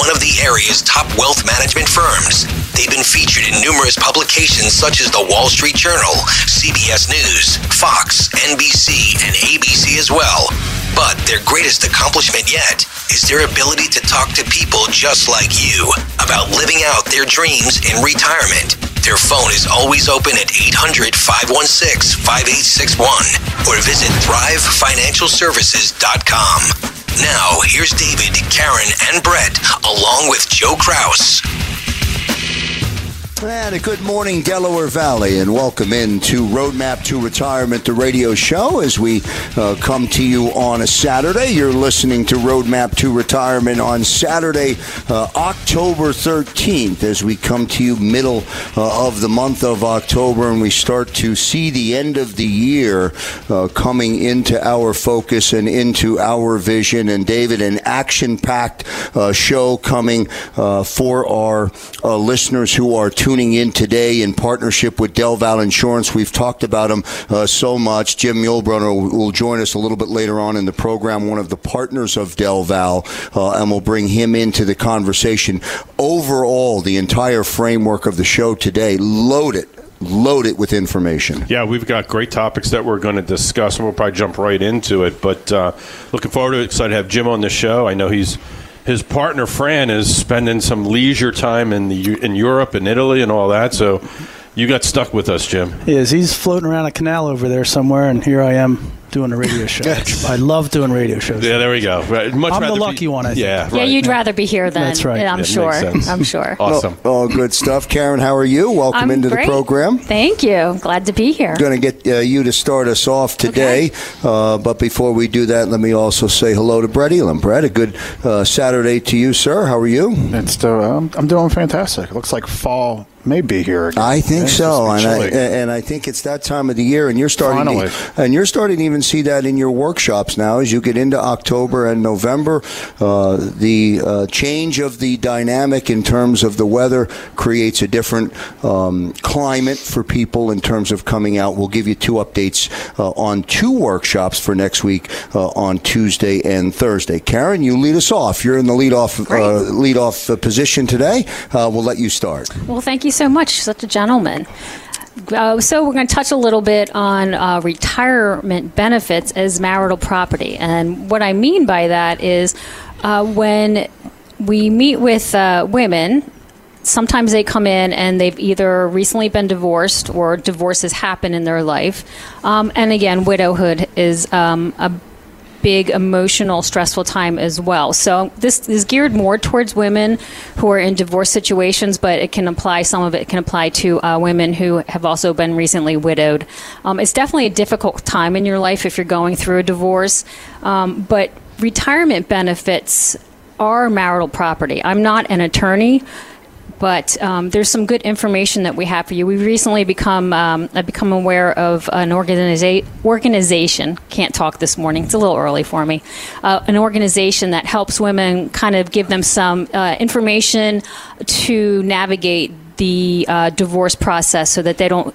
one of the area's top wealth management firms. They've been featured in numerous publications such as the Wall Street Journal, CBS News, Fox, NBC, and ABC as well. But their greatest accomplishment yet is their ability to talk to people just like you about living out their dreams in retirement. Their phone is always open at 800 516 5861 or visit thrivefinancialservices.com. Now, here's David, Karen, and Brett, along with Joe Kraus. And a good morning, Delaware Valley, and welcome in to Roadmap to Retirement, the radio show, as we uh, come to you on a Saturday. You're listening to Roadmap to Retirement on Saturday, uh, October 13th, as we come to you middle uh, of the month of October, and we start to see the end of the year uh, coming into our focus and into our vision. And David, an action-packed uh, show coming uh, for our listeners who are tuning tuning in today in partnership with Del Val Insurance. We've talked about them uh, so much. Jim Muehlbrunner will, will, join us a little bit later on in the program, one of the partners of Del Val, uh, and we'll bring him into the conversation. Overall, the entire framework of the show today, loaded load it with information. Yeah, we've got great topics that we're going to discuss, and we'll probably jump right into it. But uh, looking forward to it. Excited to have Jim on the show. I know he's his partner Fran is spending some leisure time in the in Europe and Italy and all that. So you got stuck with us, Jim. He is. He's floating around a canal over there somewhere, and here I am doing a radio show. I love doing radio shows. Yeah, there we go. Right. Much I'm the lucky be, one. I think. Yeah, right. yeah. You'd rather be here than that's right. I'm sure. I'm sure. awesome. Well, all good stuff. Karen, how are you? Welcome I'm into great. the program. Thank you. Glad to be here. Going to get uh, you to start us off today, okay. uh, but before we do that, let me also say hello to Brett Elam. Brett, a good uh, Saturday to you, sir. How are you? It's still, um, I'm doing fantastic. It looks like fall may be here. Again. I think so, and I, and I think it's that time of the year, and you're starting, Finally. to, and you're starting to even see that in your workshops now as you get into October and November. Uh, the uh, change of the dynamic in terms of the weather creates a different um, climate for people in terms of coming out. We'll give you two updates uh, on two workshops for next week uh, on Tuesday and Thursday. Karen, you lead us off. You're in the lead off uh, lead off position today. we'll let you start. Well, thank you you so much. Such a gentleman. Uh, so we're going to touch a little bit on uh, retirement benefits as marital property, and what I mean by that is uh, when we meet with uh, women. Sometimes they come in and they've either recently been divorced or divorces happen in their life. Um, and again, widowhood is um, a big emotional, stressful time as well. So this is geared more towards women who are in divorce situations, but it can apply, some of it can apply to uh, women who have also been recently widowed. Um, it's definitely a difficult time in your life if you're going through a divorce, um, but retirement benefits are marital property. I'm not an attorney but um, there's some good information that we have for you. We've recently become um, I've become aware of an organiza- organization. Can't talk this morning; it's a little early for me. Uh, an organization that helps women kind of give them some uh, information to navigate the uh, divorce process so that they don't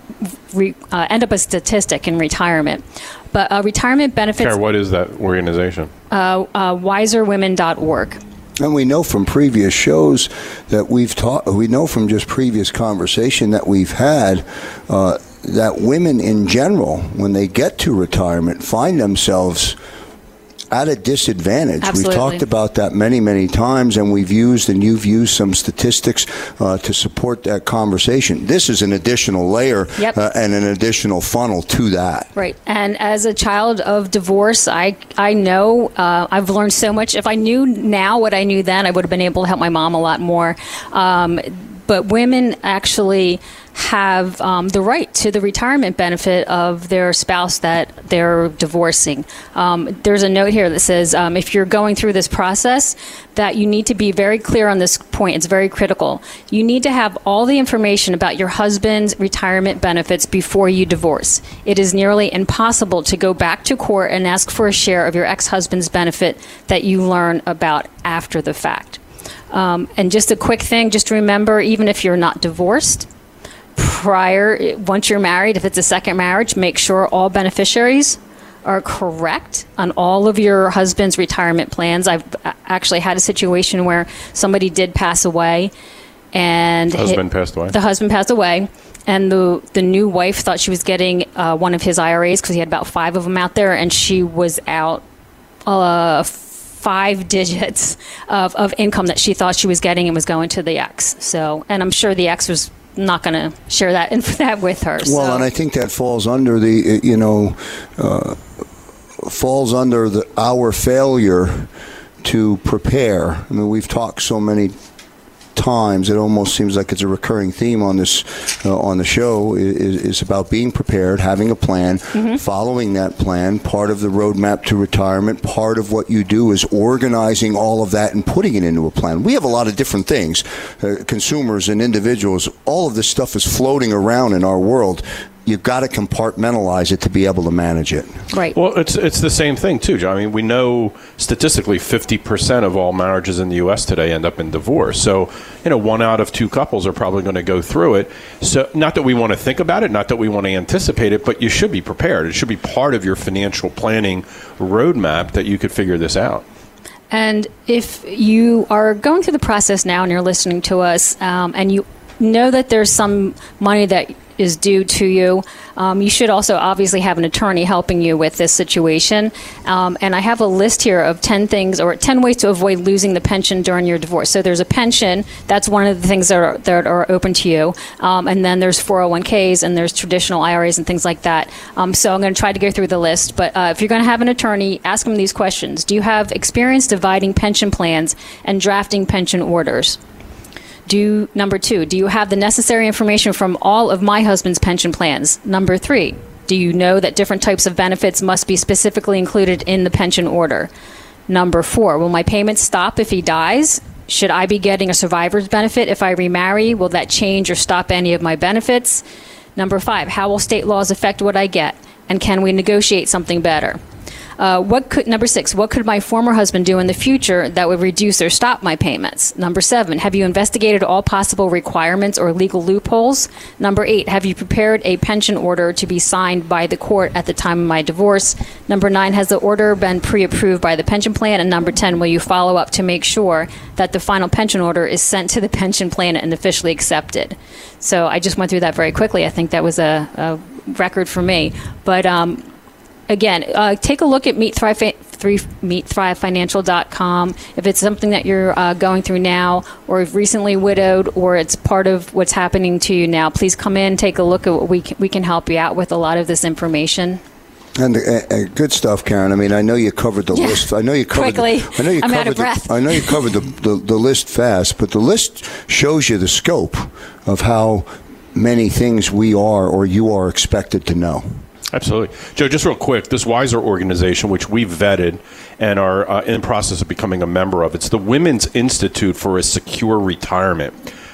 re, uh, end up a statistic in retirement. But uh, retirement benefits, Kara, what is that organization? uh, uh, wiserwomen.org. And we know from previous shows that we've taught, we know from just previous conversation that we've had uh, that women in general, when they get to retirement, find themselves at a disadvantage. Absolutely. We've talked about that many, many times, and we've used and you've used some statistics uh, to support that conversation. This is an additional layer Yep. uh, and an additional funnel to that. Right. And as a child of divorce, I I know uh, I've learned so much. If I knew now what I knew then, I would have been able to help my mom a lot more. Um, but women actually have um, the right to the retirement benefit of their spouse that they're divorcing. Um, there's a note here that says um, if you're going through this process, that you need to be very clear on this point. It's very critical. You need to have all the information about your husband's retirement benefits before you divorce. It is nearly impossible to go back to court and ask for a share of your ex husband's benefit that you learn about after the fact. Um, and just a quick thing, just remember, even if you're not divorced, prior, once you're married, if it's a second marriage, make sure all beneficiaries are correct on all of your husband's retirement plans. I've actually had a situation where somebody did pass away, and Husband passed away? The husband passed away, and the the new wife thought she was getting uh, one of his IRAs because he had about five of them out there, and she was out uh, five digits of, of income that she thought she was getting and was going to the ex. So, and I'm sure the ex was not going to share that and that with her. Well, so. and I think that falls under the, uh, you know, uh, falls under the, our failure to prepare. I mean, we've talked so many times it almost seems like it's a recurring theme on this uh, on the show is, is about being prepared having a plan following that plan part of the roadmap to retirement part of what you do is organizing all of that and putting it into a plan. We have a lot of different things uh, consumers and individuals all of this stuff is floating around in our world you've got to compartmentalize it to be able to manage it right. Well, it's it's the same thing too, John. I mean, we know statistically 50% of all marriages in the U.S. today end up in divorce. So, you know, one out of two couples are probably going to go through it. So, not that we want to think about it, not that we want to anticipate it, but you should be prepared. It should be part of your financial planning roadmap that you could figure this out. And if you are going through the process now and you're listening to us um, and you know that there's some money that is due to you, um, you should also obviously have an attorney helping you with this situation. Um, and I have a list here of 10 things or 10 ways to avoid losing the pension during your divorce. So there's a pension, that's one of the things that are, that are open to you. Um, and then there's 401ks and there's traditional IRAs and things like that. Um, so I'm going to try to go through the list. But uh, if you're going to have an attorney, ask them these questions Do you have experience dividing pension plans and drafting pension orders? Do number two, do you have the necessary information from all of my husband's pension plans? Number three, do you know that different types of benefits must be specifically included in the pension order? Number four, will my payments stop if he dies? Should I be getting a survivor's benefit if I remarry? Will that change or stop any of my benefits? Number five, how will state laws affect what I get? And can we negotiate something better? Uh, what could number six? What could my former husband do in the future that would reduce or stop my payments? Number seven. Have you investigated all possible requirements or legal loopholes? Number eight. Have you prepared a pension order to be signed by the court at the time of my divorce? Number nine. Has the order been pre-approved by the pension plan? And number ten. Will you follow up to make sure that the final pension order is sent to the pension plan and officially accepted? So I just went through that very quickly. I think that was a, a record for me, but. Um, again, uh, take a look at Meet Thrive, three, meetthrivefinancial.com. If it's something that you're uh, going through now, or recently widowed, or it's part of what's happening to you now, please come in, take a look at what we can, we can help you out with a lot of this information. And uh, uh, good stuff, Karen. I mean, I know you covered the Yeah. list. I know you covered. Quickly. The, I know you I'm out covered. The, I know you covered the, the, the list fast, but the list shows you the scope of how many things we are or you are expected to know. Absolutely. Joe, just real quick, this Wiser organization, which we've vetted and are uh, in the process of becoming a member of, it's the Women's Institute for a Secure Retirement.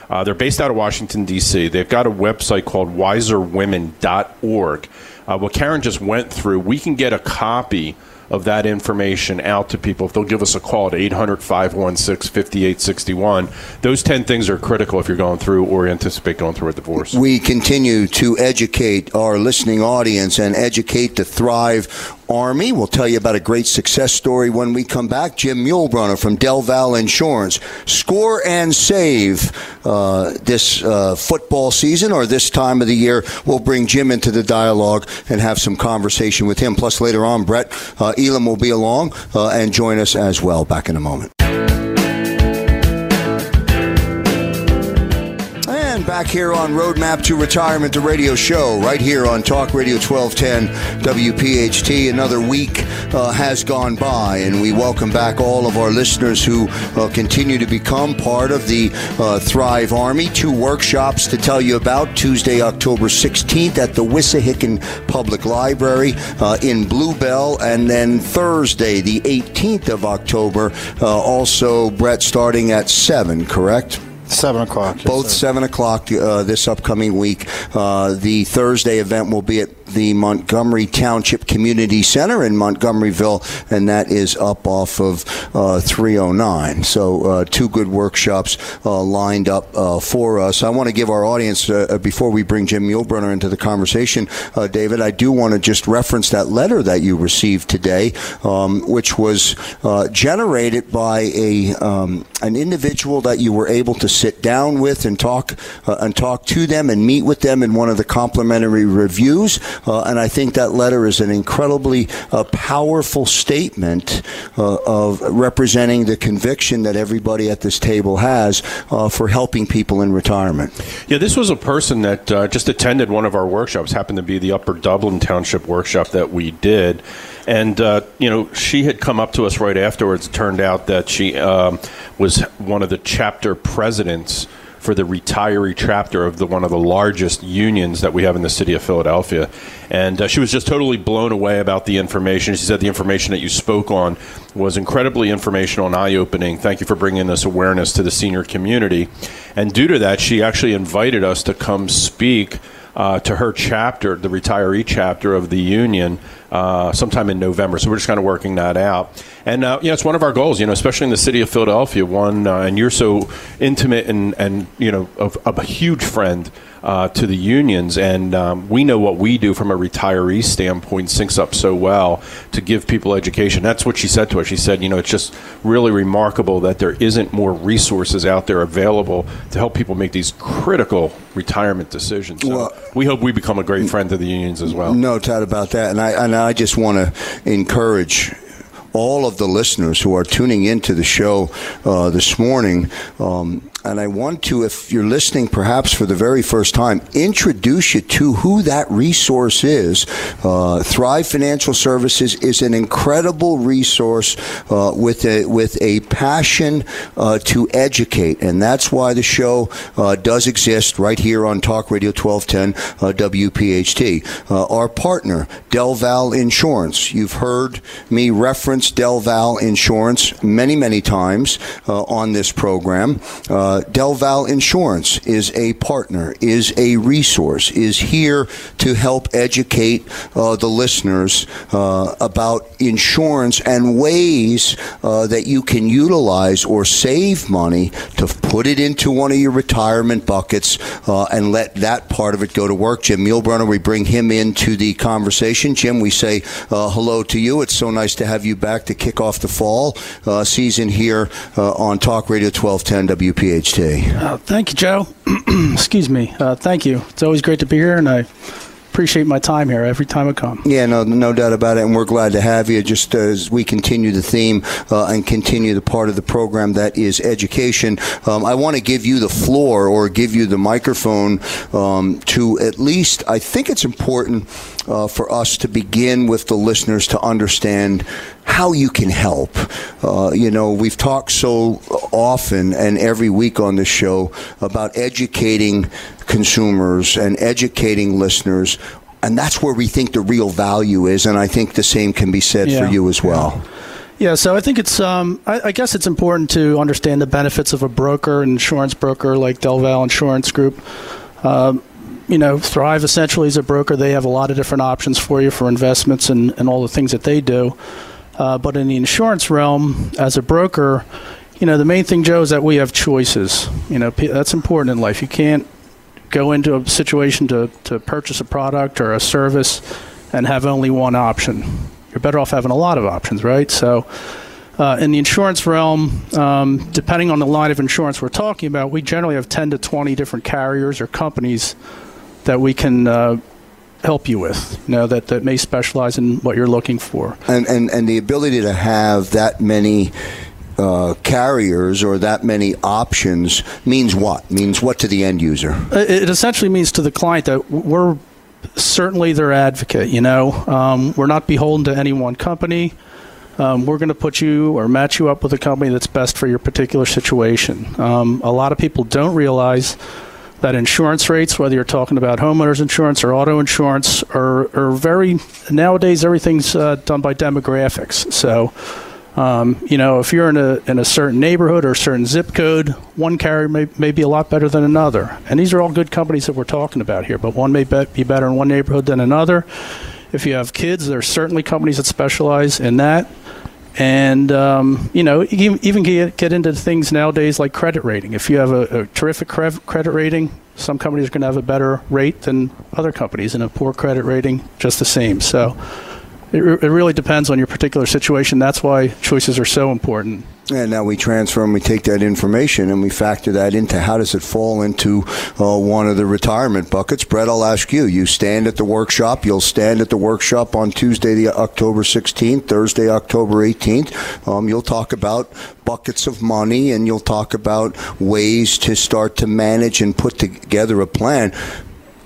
Uh, they're based out of Washington, D.C. They've got a website called wiserwomen.org. Uh, what Karen just went through, we can get a copy of that information out to people, if they'll give us a call at 800 516 5861, those 10 things are critical if you're going through or anticipate going through a divorce. We continue to educate our listening audience and educate the Thrive Army. We'll tell you about a great success story when we come back. Jim Muehlbrunner from Del Val Insurance. Score and save uh, this uh, football season or this time of the year. We'll bring Jim into the dialogue and have some conversation with him. Plus, later on, Brett uh, Elam will be along uh, and join us as well. Back in a moment. Back here on Roadmap to Retirement, the radio show, right here on Talk Radio 1210 WPHT. Another week uh, has gone by, and we welcome back all of our listeners who uh, continue to become part of the uh, Thrive Army. Two workshops to tell you about Tuesday, October 16th at the Wissahickon Public Library uh, in Bluebell, and then Thursday, the 18th of October, uh, also, Brett, starting at 7, correct? Seven o'clock. Both sir. seven o'clock uh, this upcoming week. Uh, the Thursday event will be at the Montgomery Township Community Center in Montgomeryville, and that is up off of uh, 309. So, uh, two good workshops uh, lined up uh, for us. I want to give our audience, uh, before we bring Jim Muehlbrunner into the conversation, uh, David, I do want to just reference that letter that you received today, um, which was uh, generated by a um, an individual that you were able to sit down with and talk uh, and talk to them and meet with them in one of the complimentary reviews. Uh, and I think that letter is an incredibly uh, powerful statement uh, of representing the conviction that everybody at this table has uh, for helping people in retirement. Yeah, this was a person that uh, just attended one of our workshops, happened to be the Upper Dublin Township workshop that we did. And, uh, you know, she had come up to us right afterwards. It turned out that she um, was one of the chapter presidents for the retiree chapter of the one of the largest unions that we have in the city of Philadelphia. And uh, she was just totally blown away about the information. She said the information that you spoke on was incredibly informational and eye opening. Thank you for bringing this awareness to the senior community. And due to that, she actually invited us to come speak uh, to her chapter, the retiree chapter of the union, uh, sometime in November. So we're just kind of working that out. And uh, you know, it's one of our goals. You know, especially in the city of Philadelphia. One, uh, and you're so intimate and and you know, of, of a huge friend uh, to the unions, and um, we know what we do from a retiree standpoint syncs up so well to give people education. That's what she said to us. She said, you know, it's just really remarkable that there isn't more resources out there available to help people make these critical retirement decisions. So Well- we hope we become a great friend to the unions as well. No doubt about that. And I, and I just want to encourage all of the listeners who are tuning into the show uh, this morning. Um, and I want to, if you're listening perhaps for the very first time, introduce you to who that resource is. Uh, Thrive Financial Services is an incredible resource uh, with a with a passion uh, to educate, and that's why the show uh, does exist right here on Talk Radio 1210 uh, WPHT. Uh, our partner, Del Val Insurance. You've heard me reference Del Val Insurance many, many times on this program. Uh, Del Val Insurance is a partner, is a resource, is here to help educate uh, the listeners uh, about insurance and ways uh, that you can utilize or save money to put it into one of your retirement buckets uh, and let that part of it go to work. Jim Muehlbrunner, we bring him into the conversation. Jim, we say hello to you. It's so nice to have you back to kick off the fall season here on Talk Radio 1210 WPHT. Uh, thank you, Joe. Excuse me. Uh, thank you. It's always great to be here, and I appreciate my time here every time I come. Yeah, no, no doubt about it, and we're glad to have you. Just as we continue the theme uh, and continue the part of the program that is education, um, I want to give you the floor or give you the microphone um, to at least. I think it's important uh, for us to begin with the listeners to understand how you can help. Uh, you know, we've talked so often and every week on the show about educating consumers and educating listeners. And that's where we think the real value is. And I think the same can be said Yeah. for you as well. Yeah, so I think it's. Um, I, I guess it's important to understand the benefits of a broker, an insurance broker like Del Val Insurance Group. Um, you know, Thrive essentially is a broker. They have a lot of different options for you for investments and, and all the things that they do. Uh, but in the insurance realm, as a broker, you know, the main thing, Joe, is that we have choices. You know, that's important in life. You can't go into a situation to, to purchase a product or a service and have only one option. You're better off having a lot of options, right? So, uh, in the insurance realm, um, depending on the line of insurance we're talking about, we generally have 10 to 20 different carriers or companies that we can uh, help you with, you know, that, that may specialize in what you're looking for. And, and, and the ability to have that many uh, carriers or that many options means what? Means what to the end user? It, it essentially means to the client that we're certainly their advocate, you know. Um, we're not beholden to any one company. Um, we're going to put you or match you up with a company that's best for your particular situation. Um, a lot of people don't realize that insurance rates, whether you're talking about homeowners insurance or auto insurance, are, are very nowadays everything's uh, done by demographics. So, um, you know, if you're in a in a certain neighborhood or a certain zip code, one carrier may, may be a lot better than another. And these are all good companies that we're talking about here, but one may be, be better in one neighborhood than another. If you have kids, there are certainly companies that specialize in that. And, um, you know, you even get, get into things nowadays like credit rating. If you have a, a terrific cre- credit rating, some companies are going to have a better rate than other companies, and a poor credit rating, just the same. So it, it really depends on your particular situation. That's why choices are so important. And now we transfer and we take that information and we factor that into how does it fall into uh, one of the retirement buckets. Brett, I'll ask you. You stand at the workshop. You'll stand at the workshop on Tuesday, the October 16th, Thursday, October 18th. Um, you'll talk about buckets of money and you'll talk about ways to start to manage and put together a plan.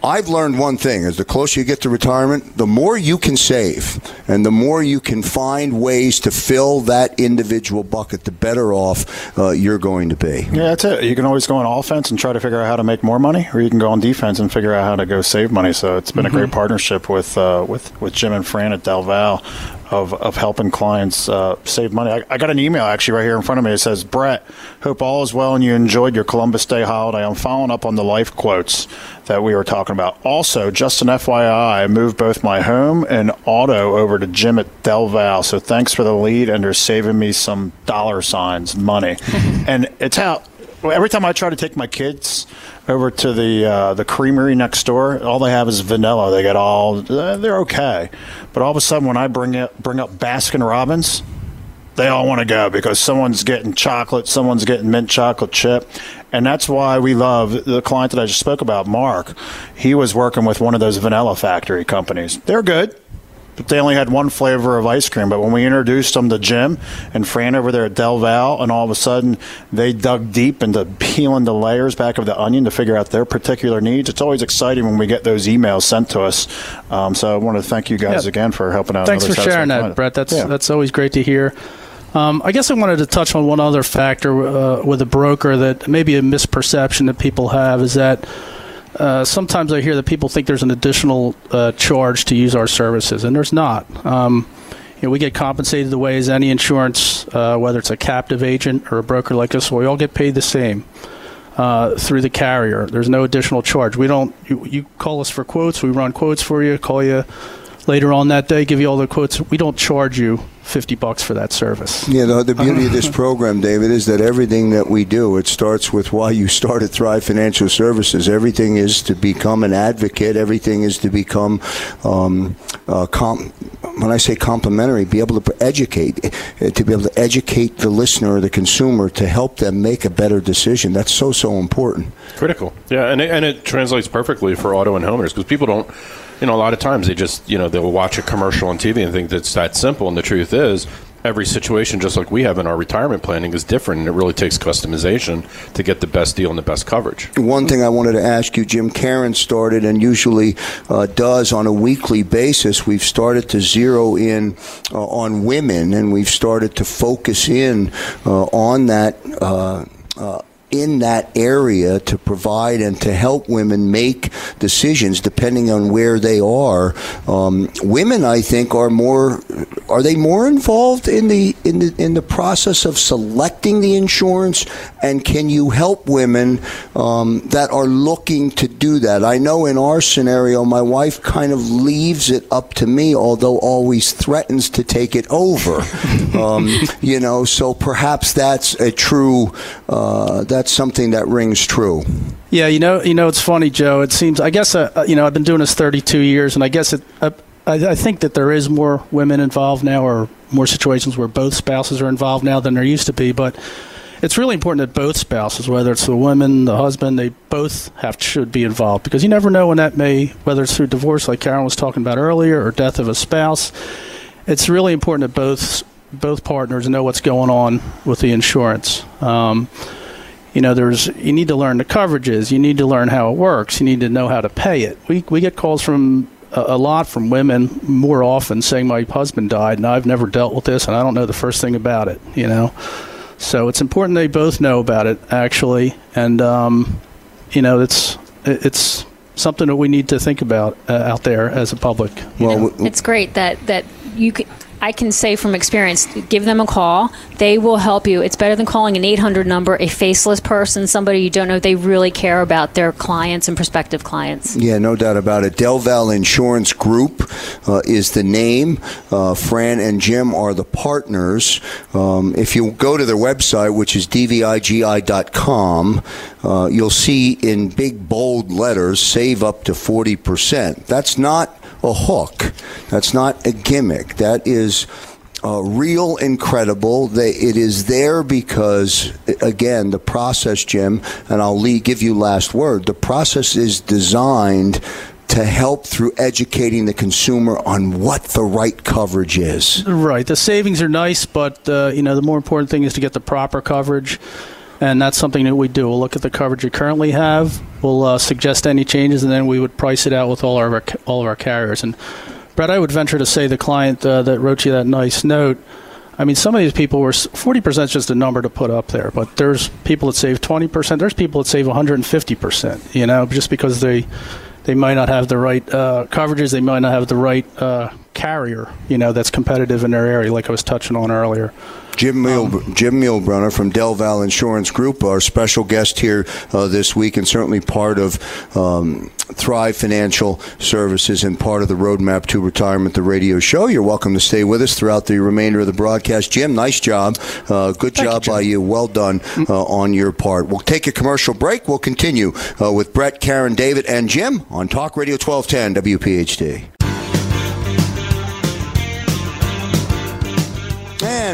I've learned one thing: as the closer you get to retirement, the more you can save, and the more you can find ways to fill that individual bucket, the better off uh, you're going to be. Yeah, that's it. You can always go on offense and try to figure out how to make more money, or you can go on defense and figure out how to go save money. So it's been mm-hmm. a great partnership with uh, with with Jim and Fran at Del Val of, of helping clients uh, save money. I, I, got an email actually right here in front of me. It says, Brett, hope all is well and you enjoyed your Columbus Day holiday. I'm following up on the life quotes that we were talking about. Also, just an FYI, I moved both my home and auto over to Jim at Del Val. So thanks for the lead and they're saving me some dollar signs, money. and it's how every time I try to take my kids over to the uh, the creamery next door, all they have is vanilla. They get all uh, they're okay, but all of a sudden when I bring it bring up Baskin Robbins, they all want to go because someone's getting chocolate, someone's getting mint chocolate chip, and that's why we love the client that I just spoke about, Mark. He was working with one of those vanilla factory companies. They're good they only had one flavor of ice cream. But when we introduced them to Jim and Fran over there at Del Val, and all of a sudden they dug deep into peeling the layers back of the onion to figure out their particular needs. It's always exciting when we get those emails sent to us. Um, so I want to thank you guys yeah. again for helping out. Thanks for sharing that, Brett. That's yeah. that's always great to hear. Um, I guess I wanted to touch on one other factor uh, with a broker that maybe a misperception that people have is that uh, sometimes I hear that people think there's an additional uh, charge to use our services, and there's not. Um, you know, we get compensated the way as any insurance, uh, whether it's a captive agent or a broker like us. We all get paid the same uh, through the carrier. There's no additional charge. We don't. You, you call us for quotes. We run quotes for you. Call you later on that day, give you all the quotes. We don't charge you 50 bucks for that service. Yeah, the, the beauty of this program, David, is that everything that we do, it starts with why you started Thrive Financial Services. Everything is to become an advocate. Everything is to become, um, uh, com- when I say complimentary, be able to educate, uh, to be able to educate the listener or the consumer to help them make a better decision. That's so, so important. Critical. Yeah, and it, and it translates perfectly for auto and homeowners because people don't you know, a lot of times they just, you know, they'll watch a commercial on TV and think that's that simple. And the truth is, every situation, just like we have in our retirement planning, is different, and it really takes customization to get the best deal and the best coverage. One thing I wanted to ask you, Jim Karen started and usually uh, does on a weekly basis. We've started to zero in uh, on women, and we've started to focus in uh, on that uh, uh, in that area to provide and to help women make decisions depending on where they are. Um, women, I think, are more are they more involved in the in the in the process of selecting the insurance? And can you help women um, that are looking to do that? I know in our scenario, my wife kind of leaves it up to me, although always threatens to take it over. um, you know, so perhaps that's a true. Uh, that's something that rings true. Yeah, you know, you know, it's funny, Joe. It seems, I guess, uh, you know, I've been doing this 32 years, and I guess it, uh, I, I think that there is more women involved now, or more situations where both spouses are involved now than there used to be. But it's really important that both spouses, whether it's the woman, the husband, they both have should be involved because you never know when that may, whether it's through divorce, like Karen was talking about earlier, or death of a spouse. It's really important that both both partners know what's going on with the insurance. Um, you know, there's you need to learn the coverages. You need to learn how it works. You need to know how to pay it. We we get calls from a, a lot from women more often saying my husband died and I've never dealt with this and I don't know the first thing about it. You know, so it's important they both know about it actually, and um, you know, it's it's something that we need to think about uh, out there as a public. Well, it's great that that you can. I can say from experience, give them a call. They will help you. It's better than calling an 800 number, a faceless person, somebody you don't know. They really care about their clients and prospective clients. Yeah, no doubt about it. Delval Insurance Group uh, is the name. Uh, Fran and Jim are the partners. Um, if you go to their website, which is dvigi.com, uh, you'll see in big bold letters save up to 40%. That's not a hook. That's not a gimmick. That is uh, real incredible. credible. They, it is there because, again, the process, Jim, and I'll leave, give you last word. The process is designed to help through educating the consumer on what the right coverage is. Right. The savings are nice, but uh, you know the more important thing is to get the proper coverage and that's something that we do. We'll look at the coverage you currently have. We'll uh, suggest any changes, and then we would price it out with all our all of our carriers. And Brett, I would venture to say the client uh, that wrote you that nice note. I mean, some of these people were 40% is just a number to put up there, but there's people that save 20%. There's people that save 150%. You know, just because they they might not have the right uh, coverages, they might not have the right uh, carrier. You know, that's competitive in their area, like I was touching on earlier. Jim Mule, um, Jim Muehlbrunner from Delval Insurance Group, our special guest here uh, this week, and certainly part of um, Thrive Financial Services and part of the Roadmap to Retirement, the radio show. You're welcome to stay with us throughout the remainder of the broadcast. Jim, nice job. Uh, good Thank job you, by you. Well done uh, on your part. We'll take a commercial break. We'll continue uh, with Brett, Karen, David, and Jim on Talk Radio 1210 WPHT.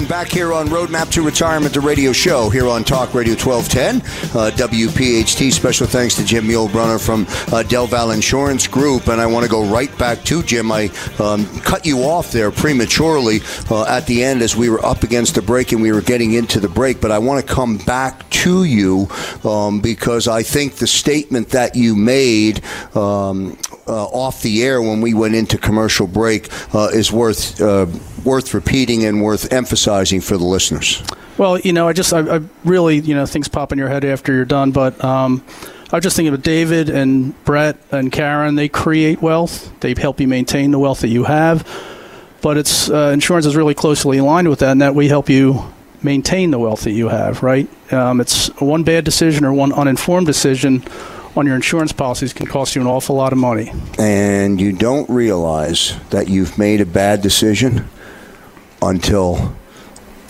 And back here on Roadmap to Retirement, the radio show here on Talk Radio 1210, uh, WPHT. Special thanks to Jim Muehlbrunner from uh, Delval Insurance Group. And I want to go right back to Jim. I um, cut you off there prematurely uh, at the end as we were up against the break and we were getting into the break. But I want to come back to you um, because I think the statement that you made um, uh, off the air when we went into commercial break uh, is worth uh, worth repeating and worth emphasizing for the listeners? Well, you know, I just, I, I really, you know, things pop in your head after you're done, but um, I was just thinking of David and Brett and Karen. They create wealth. They help you maintain the wealth that you have. But it's uh, insurance is really closely aligned with that, and that we help you maintain the wealth that you have. Right? Um, it's one bad decision or one uninformed decision on your insurance policies can cost you an awful lot of money. And you don't realize that you've made a bad decision until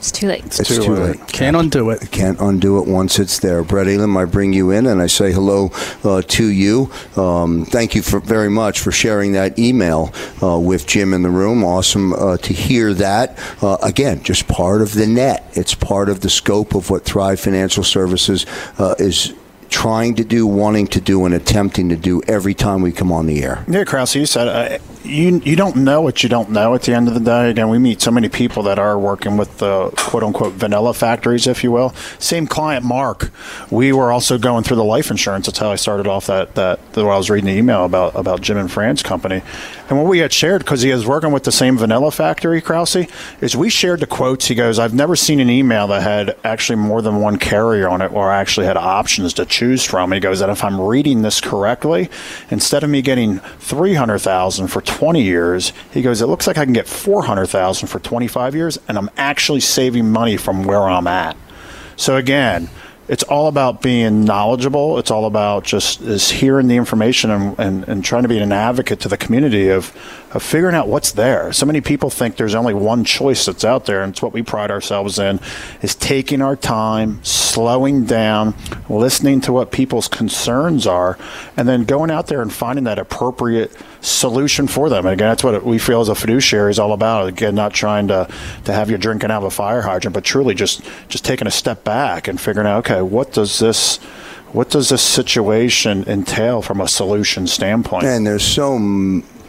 it's too late. It's, it's too, too late. late. Can't undo it. Can't undo it once it's there. Brett Elam, I bring you in and I say hello uh, to you. Um, thank you for, very much for sharing that email uh, with Jim in the room. Awesome uh, to hear that. Uh, again, just part of the net. It's part of the scope of what Thrive Financial Services uh, is trying to do, wanting to do, and attempting to do every time we come on the air. Yeah, Krause, you said uh, you you don't know what you don't know at the end of the day. Again, we meet so many people that are working with the quote unquote vanilla factories, if you will. Same client, Mark. We were also going through the life insurance. That's how I started off that that, that I was reading the email about about Jim and Fran's company. And what we had shared, because he was working with the same vanilla factory, Krause, is we shared the quotes. He goes, I've never seen an email that had actually more than one carrier on it or actually had options to choose from. He goes, and if I'm reading this correctly, instead of me getting 300000 for 20 years. He goes, it looks like I can get 400,000 for 25 years, and I'm actually saving money from where I'm at. So again, it's all about being knowledgeable. It's all about just is hearing the information and, and, and trying to be an advocate to the community of, of figuring out what's there. So many people think there's only one choice that's out there, and it's what we pride ourselves in is taking our time, slowing down, listening to what people's concerns are, and then going out there and finding that appropriate solution for them. And again, that's what we feel as a fiduciary is all about. Again, not trying to, to have you drinking out of a fire hydrant, but truly just just taking a step back and figuring out, okay, what does this what does this situation entail from a solution standpoint? And there's so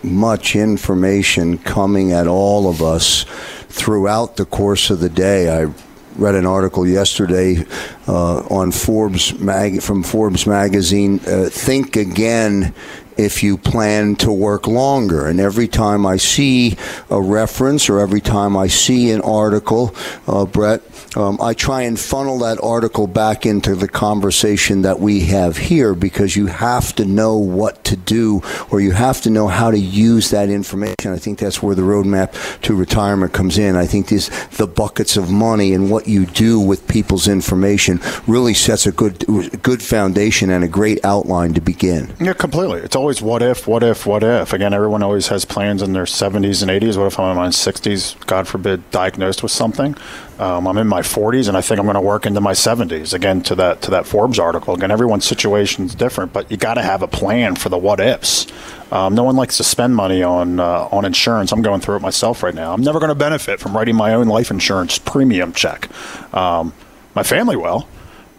much information coming at all of us throughout the course of the day. I read an article yesterday uh, on Forbes mag- from Forbes magazine. Uh, Think again if you plan to work longer. And every time I see a reference or every time I see an article, uh, Brett, um, I try and funnel that article back into the conversation that we have here because you have to know what to do or you have to know how to use that information. I think that's where the roadmap to retirement comes in. I think these the buckets of money and what you do with people's information really sets a good good foundation and a great outline to begin. Yeah, completely. It's always what if, what if, what if. Again, everyone always has plans in their 70s and 80s. What if I'm in my 60s, God forbid, diagnosed with something? Um, I'm in my 40s, and I think I'm going to work into my 70s. Again, to that to that Forbes article. Again, everyone's situation is different, but you got to have a plan for the what ifs. Um, no one likes to spend money on uh, on insurance. I'm going through it myself right now. I'm never going to benefit from writing my own life insurance premium check. Um, my family will,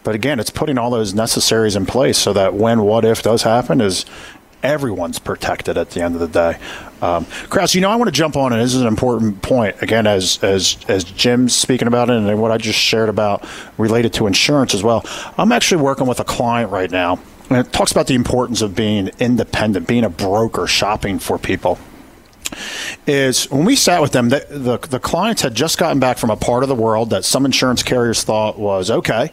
but again, it's putting all those necessaries in place so that when what if does happen is everyone's protected at the end of the day. Um, Kraus, you know, I want to jump on, and this is an important point again, as as as Jim's speaking about it, and what I just shared about related to insurance as well. I'm actually working with a client right now, and it talks about the importance of being independent, being a broker, shopping for people is when we sat with them, the, the, the, clients had just gotten back from a part of the world that some insurance carriers thought was okay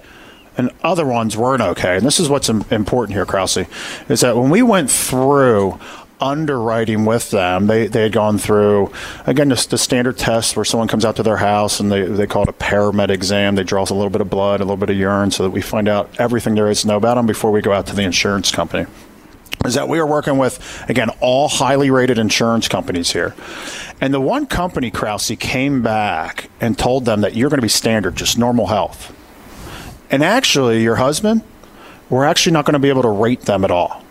and other ones weren't okay. And this is what's important here, Krause, is that when we went through underwriting with them. They, they had gone through, again, the standard test where someone comes out to their house and they, they call it a paramed exam. They draw us a little bit of blood, a little bit of urine so that we find out everything there is to know about them before we go out to the insurance company. Is that we are working with, again, all highly rated insurance companies here. And the one company, Krause, came back and told them that you're going to be standard, just normal health. And actually, your husband, we're actually not going to be able to rate them at all.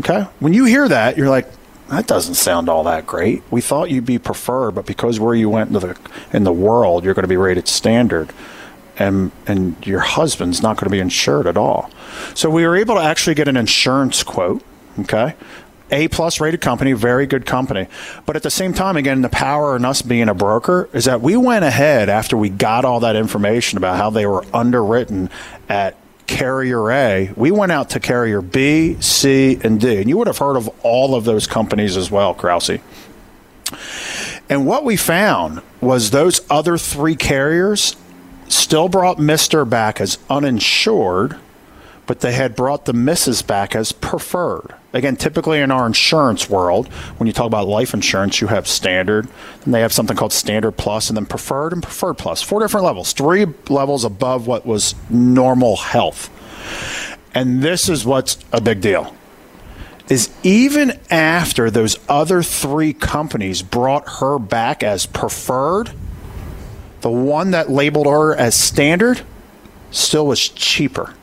Okay? When you hear that, you're like, that doesn't sound all that great. We thought you'd be preferred, but because where you went into the in the world, you're going to be rated standard. And, and your husband's not going to be insured at all. So we were able to actually get an insurance quote, okay? A plus rated company, very good company. But at the same time, again, the power in us being a broker is that we went ahead after we got all that information about how they were underwritten at carrier A, we went out to carrier B, C, and D. And you would have heard of all of those companies as well, Krause. And what we found was those other three carriers still brought Mr. back as uninsured, but they had brought the Mrs. back as preferred. Again, typically in our insurance world, when you talk about life insurance, you have standard, and they have something called standard plus, and then preferred and preferred plus. Four different levels, three levels above what was normal health. And this is what's a big deal. Is even after those other three companies brought her back as preferred, the one that labeled her as standard still was cheaper.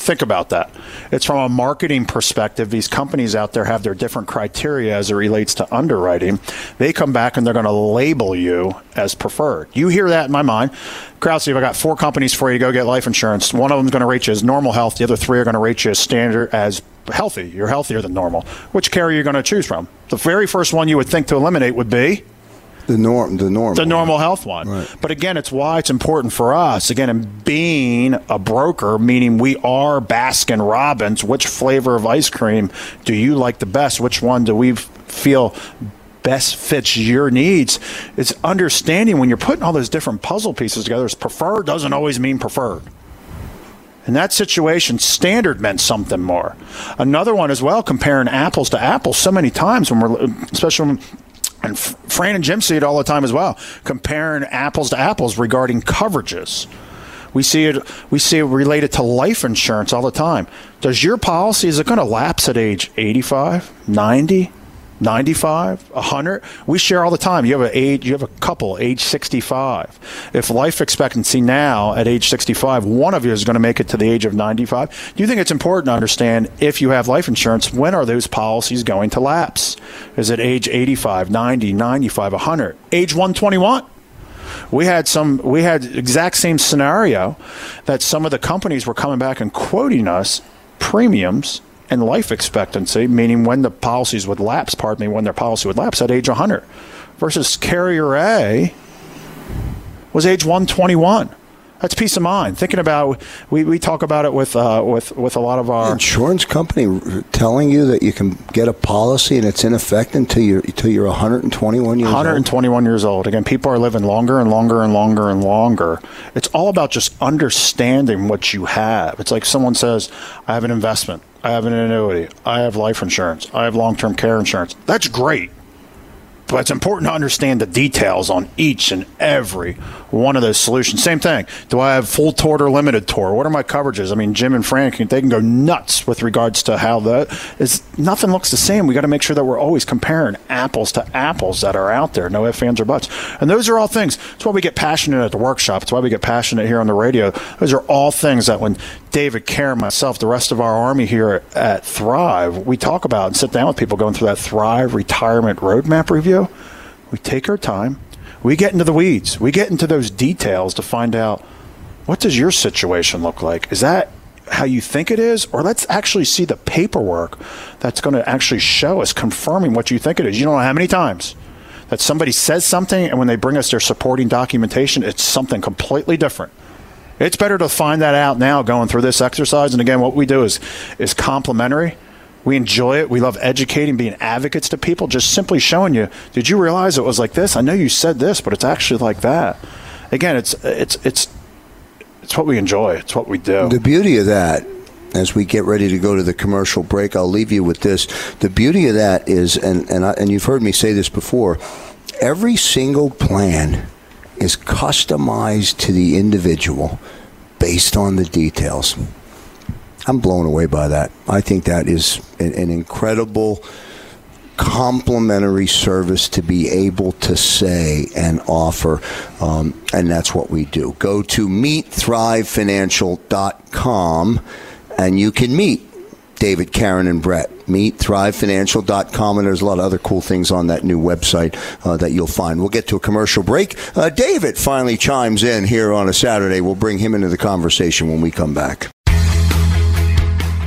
Think about that. It's from a marketing perspective. These companies out there have their different criteria as it relates to underwriting. They come back and they're going to label you as preferred. You hear that in my mind. Krause, If I got four companies for you to go get life insurance. One of them is going to rate you as normal health. The other three are going to rate you as standard as healthy. You're healthier than normal. Which carrier are you going to choose from? The very first one you would think to eliminate would be the norm, the normal, the normal health one. Right. But again, it's why it's important for us. Again, in being a broker, meaning we are Baskin Robbins. Which flavor of ice cream do you like the best? Which one do we feel best fits your needs? It's understanding when you're putting all those different puzzle pieces together. Preferred doesn't always mean preferred. In that situation, standard meant something more. Another one as well, comparing apples to apples. So many times when we're, especially when and Fran and Jim see it all the time as well, comparing apples to apples regarding coverages. We see it. We see it related to life insurance all the time. Does your policy is it going to lapse at age 85, 90? 95, 100. We share all the time. You have a age, you have a couple age 65. If life expectancy now at age 65, one of you is going to make it to the age of 95. Do you think it's important to understand if you have life insurance, when are those policies going to lapse? Is it age 85, 90, 95, 100, age 121? we had some we had exact same scenario that some of the companies were coming back and quoting us premiums and life expectancy, meaning when the policies would lapse, pardon me, when their policy would lapse at age 100, versus carrier A was age 121. That's peace of mind. Thinking about we, we talk about it with uh, with with a lot of our insurance company telling you that you can get a policy and it's in effect until you're until you're 121 years 121 old. years old. Again, people are living longer and longer and longer and longer. It's all about just understanding what you have. It's like someone says, "I have an investment. I have an annuity. I have life insurance. I have long-term care insurance." That's great. But it's important to understand the details on each and every one of those solutions. Same thing. Do I have full tort or limited tort? What are my coverages? I mean, Jim and Frank, they can go nuts with regards to how that is. Nothing looks the same. We got to make sure that we're always comparing apples to apples that are out there. No ifs, ands, or buts. And those are all things. That's why we get passionate at the workshop. It's why we get passionate here on the radio. Those are all things that when David Kerr, myself, the rest of our army here at Thrive, we talk about and sit down with people going through that Thrive retirement roadmap review. We take our time. We get into the weeds. We get into those details to find out what does your situation look like? Is that how you think it is? Or let's actually see the paperwork that's going to actually show us, confirming what you think it is. You don't know how many times that somebody says something and when they bring us their supporting documentation, it's something completely different. It's better to find that out now going through this exercise. And again, what we do is is complimentary. We enjoy it. We love educating, being advocates to people, just simply showing you, did you realize it was like this? I know you said this, but it's actually like that. Again, it's it's it's it's what we enjoy. It's what we do. The beauty of that as we get ready to go to the commercial break, I'll leave you with this. The beauty of that is, and and, I, and you've heard me say this before, every single plan is customized to the individual based on the details. I'm blown away by that. I think that is an, an incredible complimentary service to be able to say and offer, um, and that's what we do. Go to meetthrivefinancial.com and you can meet David, Karen, and Brett. Meet thrivefinancial.com, and there's a lot of other cool things on that new website uh, that you'll find. We'll get to a commercial break. Uh, David finally chimes in here on a Saturday. We'll bring him into the conversation when we come back.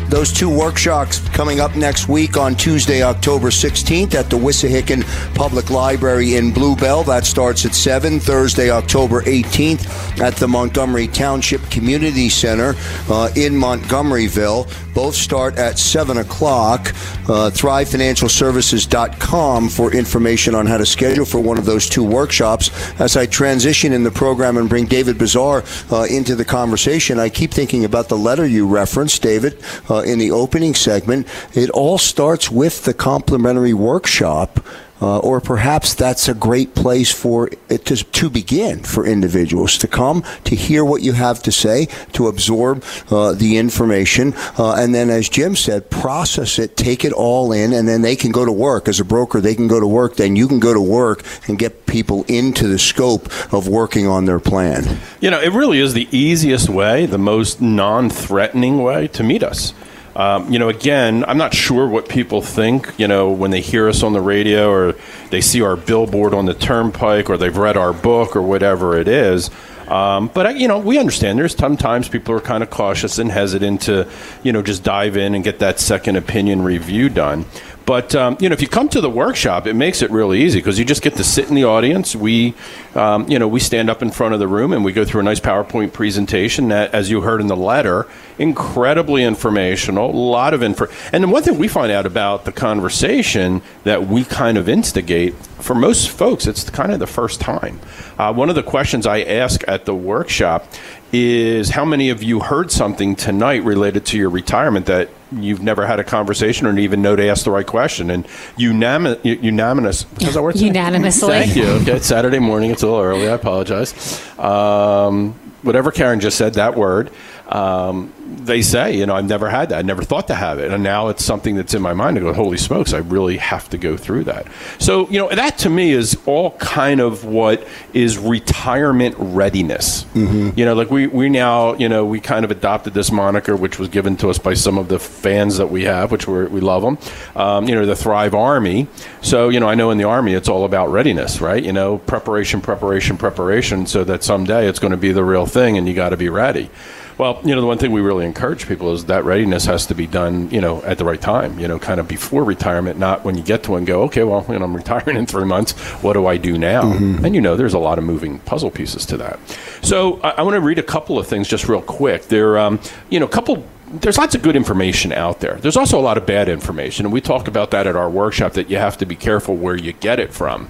Those two workshops coming up next week on Tuesday, October 16th at the Wissahickon Public Library in Blue Bell. That starts at 7. Thursday, October 18th at the Montgomery Township Community Center uh, in Montgomeryville. Both start at 7 o'clock. Uh, ThriveFinancialServices.com for information on how to schedule for one of those two workshops. As I transition in the program and bring David Bezar uh, into the conversation, I keep thinking about the letter you referenced, David. Uh, in the opening segment, it all starts with the complimentary workshop. Uh, or perhaps that's a great place for it to, to begin for individuals to come to hear what you have to say, to absorb uh, the information, uh, and then, as Jim said, process it, take it all in, and then they can go to work. As a broker, they can go to work. Then you can go to work and get people into the scope of working on their plan. You know, it really is the easiest way, the most non-threatening way to meet us. Um, you know, again, I'm not sure what people think, you know, when they hear us on the radio or they see our billboard on the turnpike or they've read our book or whatever it is. Um, but you know, we understand. There's sometimes people are kind of cautious and hesitant to, you know, just dive in and get that second opinion review done. But um, you know, if you come to the workshop, it makes it really easy because you just get to sit in the audience. We, um, you know, we stand up in front of the room and we go through a nice PowerPoint presentation that, as you heard in the letter, incredibly informational, a lot of info. And one thing we find out about the conversation that we kind of instigate for most folks, it's kind of the first time. Uh, one of the questions I ask at the workshop is how many of you heard something tonight related to your retirement that you've never had a conversation or even know to ask the right question? And unanimous, unanimous, how's that word? Unanimously. Thank you. Okay, it's Saturday morning. It's a little early. I apologize. Um, whatever Karen just said, that word um, they say, you know, I've never had that. I never thought to have it. And now it's something that's in my mind. I go, holy smokes, I really have to go through that. So, you know, that to me is all kind of what is retirement readiness. Mm-hmm. You know, like we, we now, you know, we kind of adopted this moniker, which was given to us by some of the fans that we have, which we we love them, um, you know, the Thrive Army. So, you know, I know in the Army it's all about readiness, right? You know, preparation, preparation, preparation, so that someday it's going to be the real thing and you got to be ready. Well, you know, the one thing we really encourage people is that readiness has to be done, you know, at the right time, you know, kind of before retirement, not when you get to and go, okay, well, you know, I'm retiring in three months. What do I do now? Mm-hmm. And, you know, there's a lot of moving puzzle pieces to that. So I, I want to read a couple of things just real quick. There, um, you know, a couple there's lots of good information out there. There's also a lot of bad information, and we talked about that at our workshop. That you have to be careful where you get it from.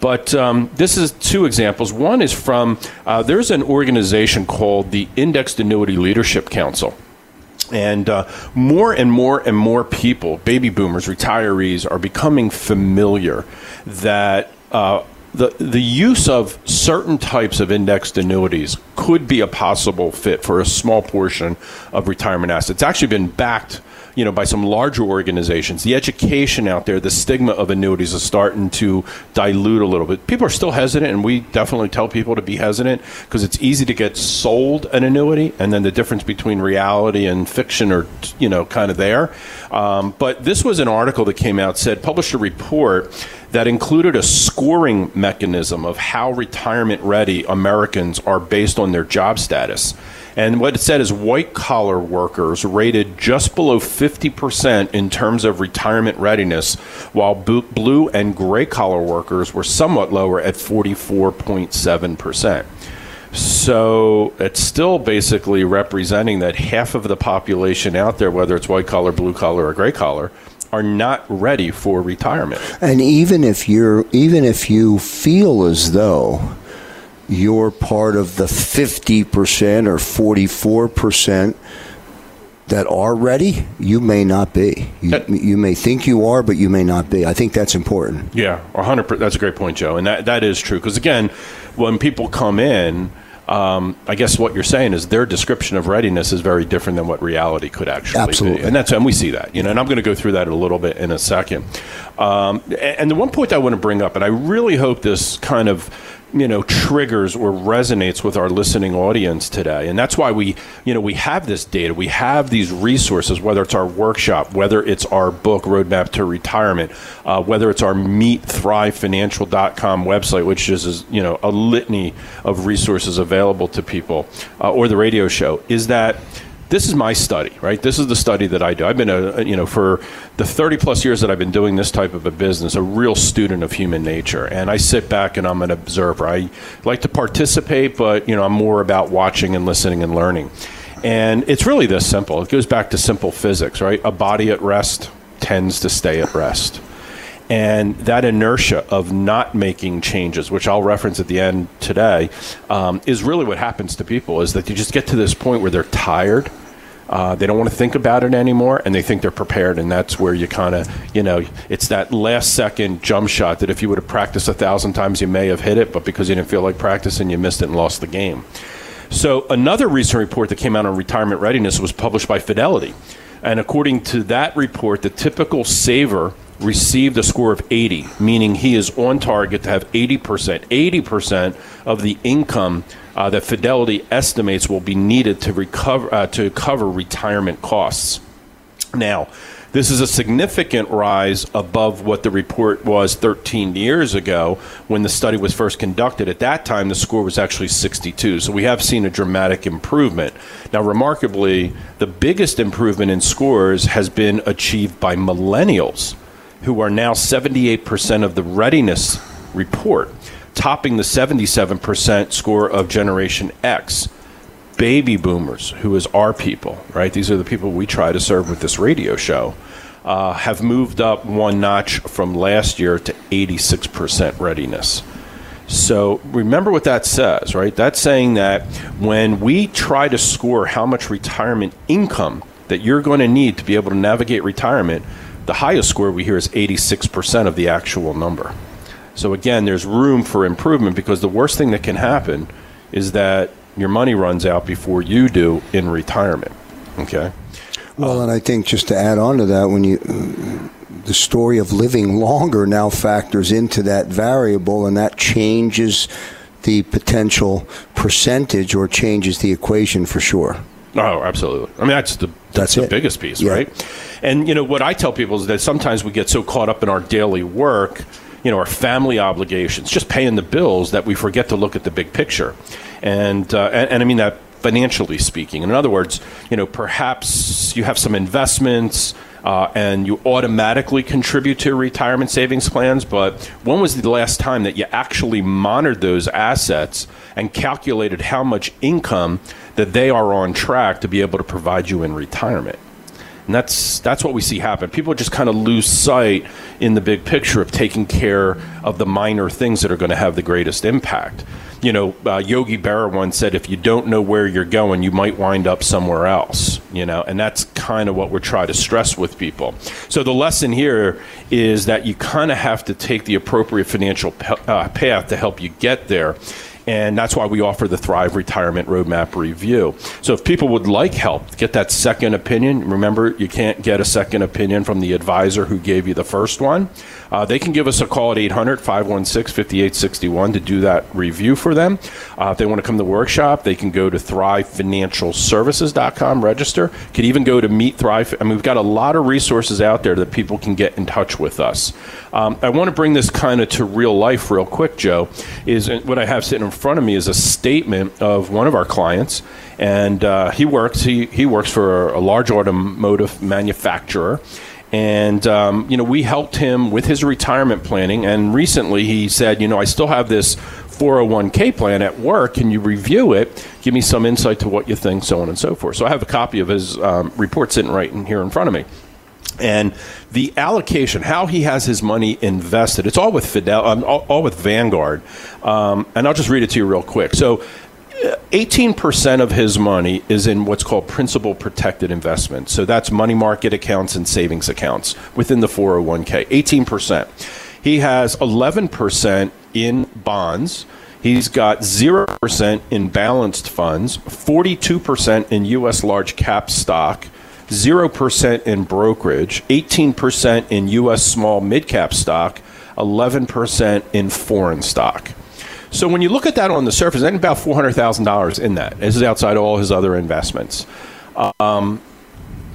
But um, this is two examples. One is from uh, there's an organization called the Indexed Annuity Leadership Council. And uh, more and more and more people, baby boomers, retirees, are becoming familiar that uh, the, the use of certain types of indexed annuities could be a possible fit for a small portion of retirement assets. It's actually been backed you know, by some larger organizations. The education out there, the stigma of annuities is starting to dilute a little bit. People are still hesitant, and we definitely tell people to be hesitant because it's easy to get sold an annuity, and then the difference between reality and fiction are, you know, kind of there. Um, but this was an article that came out said published a report that included a scoring mechanism of how retirement ready Americans are based on their job status. And what it said is white collar workers rated just below 50% in terms of retirement readiness, while blue and gray collar workers were somewhat lower at 44.7%. So it's still basically representing that half of the population out there, whether it's white collar, blue collar, or gray collar, are not ready for retirement. And even if you're even if you feel as though you're part of the 50% or 44% that are ready, you may not be. You, you, may think you are, but you may not be. I think that's important. Yeah, one hundred percent. that's a great point, Joe. And that, that is true. Because, again, when people come in, um, I guess what you're saying is their description of readiness is very different than what reality could actually Absolutely. be. And that's and we see that, you know, and I'm going to go through that a little bit in a second. Um, and the one point I want to bring up, and I really hope this kind of you know triggers or resonates with our listening audience today. And that's why we you know we have this data. We have these resources whether it's our workshop whether it's our book roadmap to retirement uh, whether it's our meet thrivefinancial.com website which is you know a litany of resources available to people uh, or the radio show. Is that this is my study, right? This is the study that I do. I've been a, you know, for the 30 plus years that I've been doing this type of a business, a real student of human nature. And I sit back and I'm an observer. I like to participate, but, you know, I'm more about watching and listening and learning. And it's really this simple. It goes back to simple physics, right? A body at rest tends to stay at rest. And that inertia of not making changes, which I'll reference at the end today, um, is really what happens to people. Is that you just get to this point where they're tired, uh, they don't want to think about it anymore, and they think they're prepared, and that's where you kind of, you know, it's that last second jump shot that if you would have practiced a thousand times, you may have hit it, but because you didn't feel like practicing, you missed it and lost the game. So another recent report that came out on retirement readiness was published by Fidelity, and according to that report, the typical saver received a score of 80, meaning he is on target to have 80%, 80% of the income uh, that Fidelity estimates will be needed to recover uh, to cover retirement costs. Now, this is a significant rise above what the report was 13 years ago when the study was first conducted. At that time, the score was actually 62. So we have seen a dramatic improvement. Now, remarkably, the biggest improvement in scores has been achieved by millennials who are now 78% of the readiness report, topping the 77% score of Generation X. Baby boomers, who is our people, right? These are the people we try to serve with this radio show, uh, have moved up one notch from last year to 86% readiness. So remember what that says, right? That's saying that when we try to score how much retirement income that you're going to need to be able to navigate retirement, the highest score we hear is 86% of the actual number. So again, there's room for improvement because the worst thing that can happen is that your money runs out before you do in retirement. Okay. Well, and I think just to add on to that, when you the story of living longer now factors into that variable, and that changes the potential percentage or changes the equation for sure. Oh, absolutely. I mean, that's the that's, that's the biggest piece, yeah. right? And you know what I tell people is that sometimes we get so caught up in our daily work, you know, our family obligations, just paying the bills, that we forget to look at the big picture. And uh, and, and I mean that financially speaking. In other words, you know, perhaps you have some investments uh, and you automatically contribute to retirement savings plans. But when was the last time that you actually monitored those assets and calculated how much income that they are on track to be able to provide you in retirement? And that's that's what we see happen. People just kind of lose sight in the big picture of taking care of the minor things that are going to have the greatest impact you know, uh, Yogi Berra once said, if you don't know where you're going, you might wind up somewhere else, you know, and that's kind of what we're trying to stress with people. So the lesson here is that you kind of have to take the appropriate financial uh, path to help you get there and that's why we offer the Thrive Retirement Roadmap Review. So if people would like help, get that second opinion. Remember, you can't get a second opinion from the advisor who gave you the first one. Uh, they can give us a call at 800 516 5861 to do that review for them. Uh, if they want to come to the workshop, they can go to thrivefinancialservices.com, register. Could even go to Meet Thrive. I mean, we've got a lot of resources out there that people can get in touch with us. Um, I want to bring this kind of to real life real quick, Joe. Is what I have sitting in front of me is a statement of one of our clients, and uh, he works. He he works for a large automotive manufacturer. And um, you know, we helped him with his retirement planning. And recently, he said, "You know, I still have this 401k plan at work. Can you review it? Give me some insight to what you think, so on and so forth." So I have a copy of his um, report sitting right in here in front of me and the allocation, how he has his money invested, it's all with Fidel, um, all, all, with Vanguard. Um, and I'll just read it to you real quick. So, 18% uh, of his money is in what's called principal protected investments. So that's money market accounts and savings accounts within the 401k. 18%. He has 11% in bonds. He's got 0% in balanced funds, 42% in U.S. large cap stock, 0% in brokerage, 18% in U.S. small mid cap stock, 11% in foreign stock. So when you look at that on the surface, then about $400,000 in that. This is outside all his other investments. Um,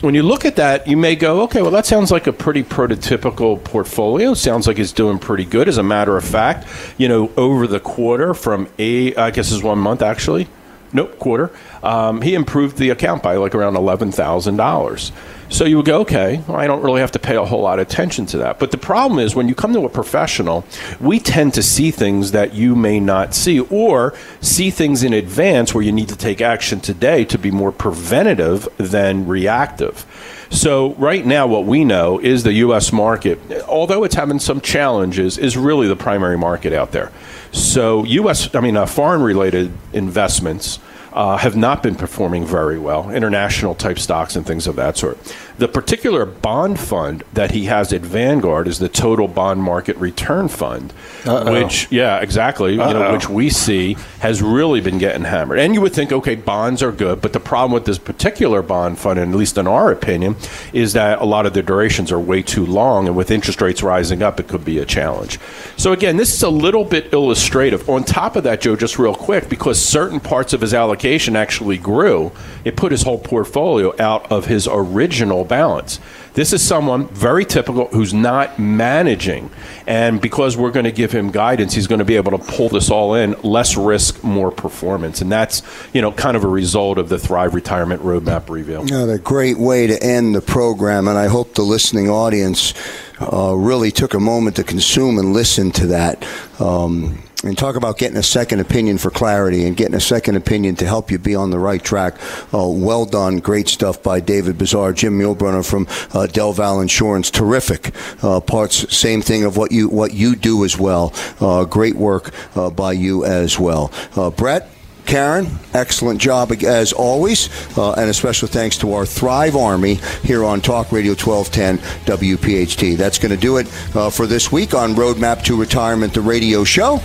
when you look at that, you may go, okay, well, that sounds like a pretty prototypical portfolio. Sounds like it's doing pretty good. As a matter of fact, you know, over the quarter from a, I guess is one month actually, nope, quarter, um, he improved the account by like around $11,000. So you would go, okay, well, I don't really have to pay a whole lot of attention to that. But the problem is when you come to a professional, we tend to see things that you may not see or see things in advance where you need to take action today to be more preventative than reactive. So right now, what we know is the U.S. market, although it's having some challenges, is really the primary market out there. So U.S. I mean, uh, foreign-related investments uh, have not been performing very well, international type stocks and things of that sort. The particular bond fund that he has at Vanguard is the Total Bond Market Return Fund, Uh-oh. which, yeah, exactly, you know, which we see has really been getting hammered. And you would think, okay, bonds are good, but the problem with this particular bond fund, and at least in our opinion, is that a lot of the durations are way too long, and with interest rates rising up, it could be a challenge. So again, this is a little bit illustrative. On top of that, Joe, just real quick, because certain parts of his allocation actually grew, it put his whole portfolio out of his original balance. This is someone very typical who's not managing. And because we're going to give him guidance, he's going to be able to pull this all in, less risk, more performance. And that's, you know, kind of a result of the Thrive Retirement Roadmap review. Yeah, a great way to end the program. And I hope the listening audience uh, really took a moment to consume and listen to that. Um, and talk about getting a second opinion for clarity and getting a second opinion to help you be on the right track. Uh, well done. Great stuff by David Bezar, Jim Muehlbrunner from uh, Del Val Insurance. Terrific uh, parts. Same thing of what you what you do as well. Uh, great work uh, by you as well. Uh, Brett. Karen, excellent job as always, uh, and a special thanks to our Thrive Army here on Talk Radio 1210 WPHT. That's going to do it uh, for this week on Roadmap to Retirement, the radio show.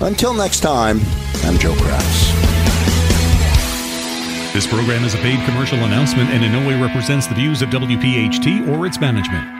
Until next time, I'm Joe Kraus. This program is a paid commercial announcement and in no way represents the views of WPHT or its management.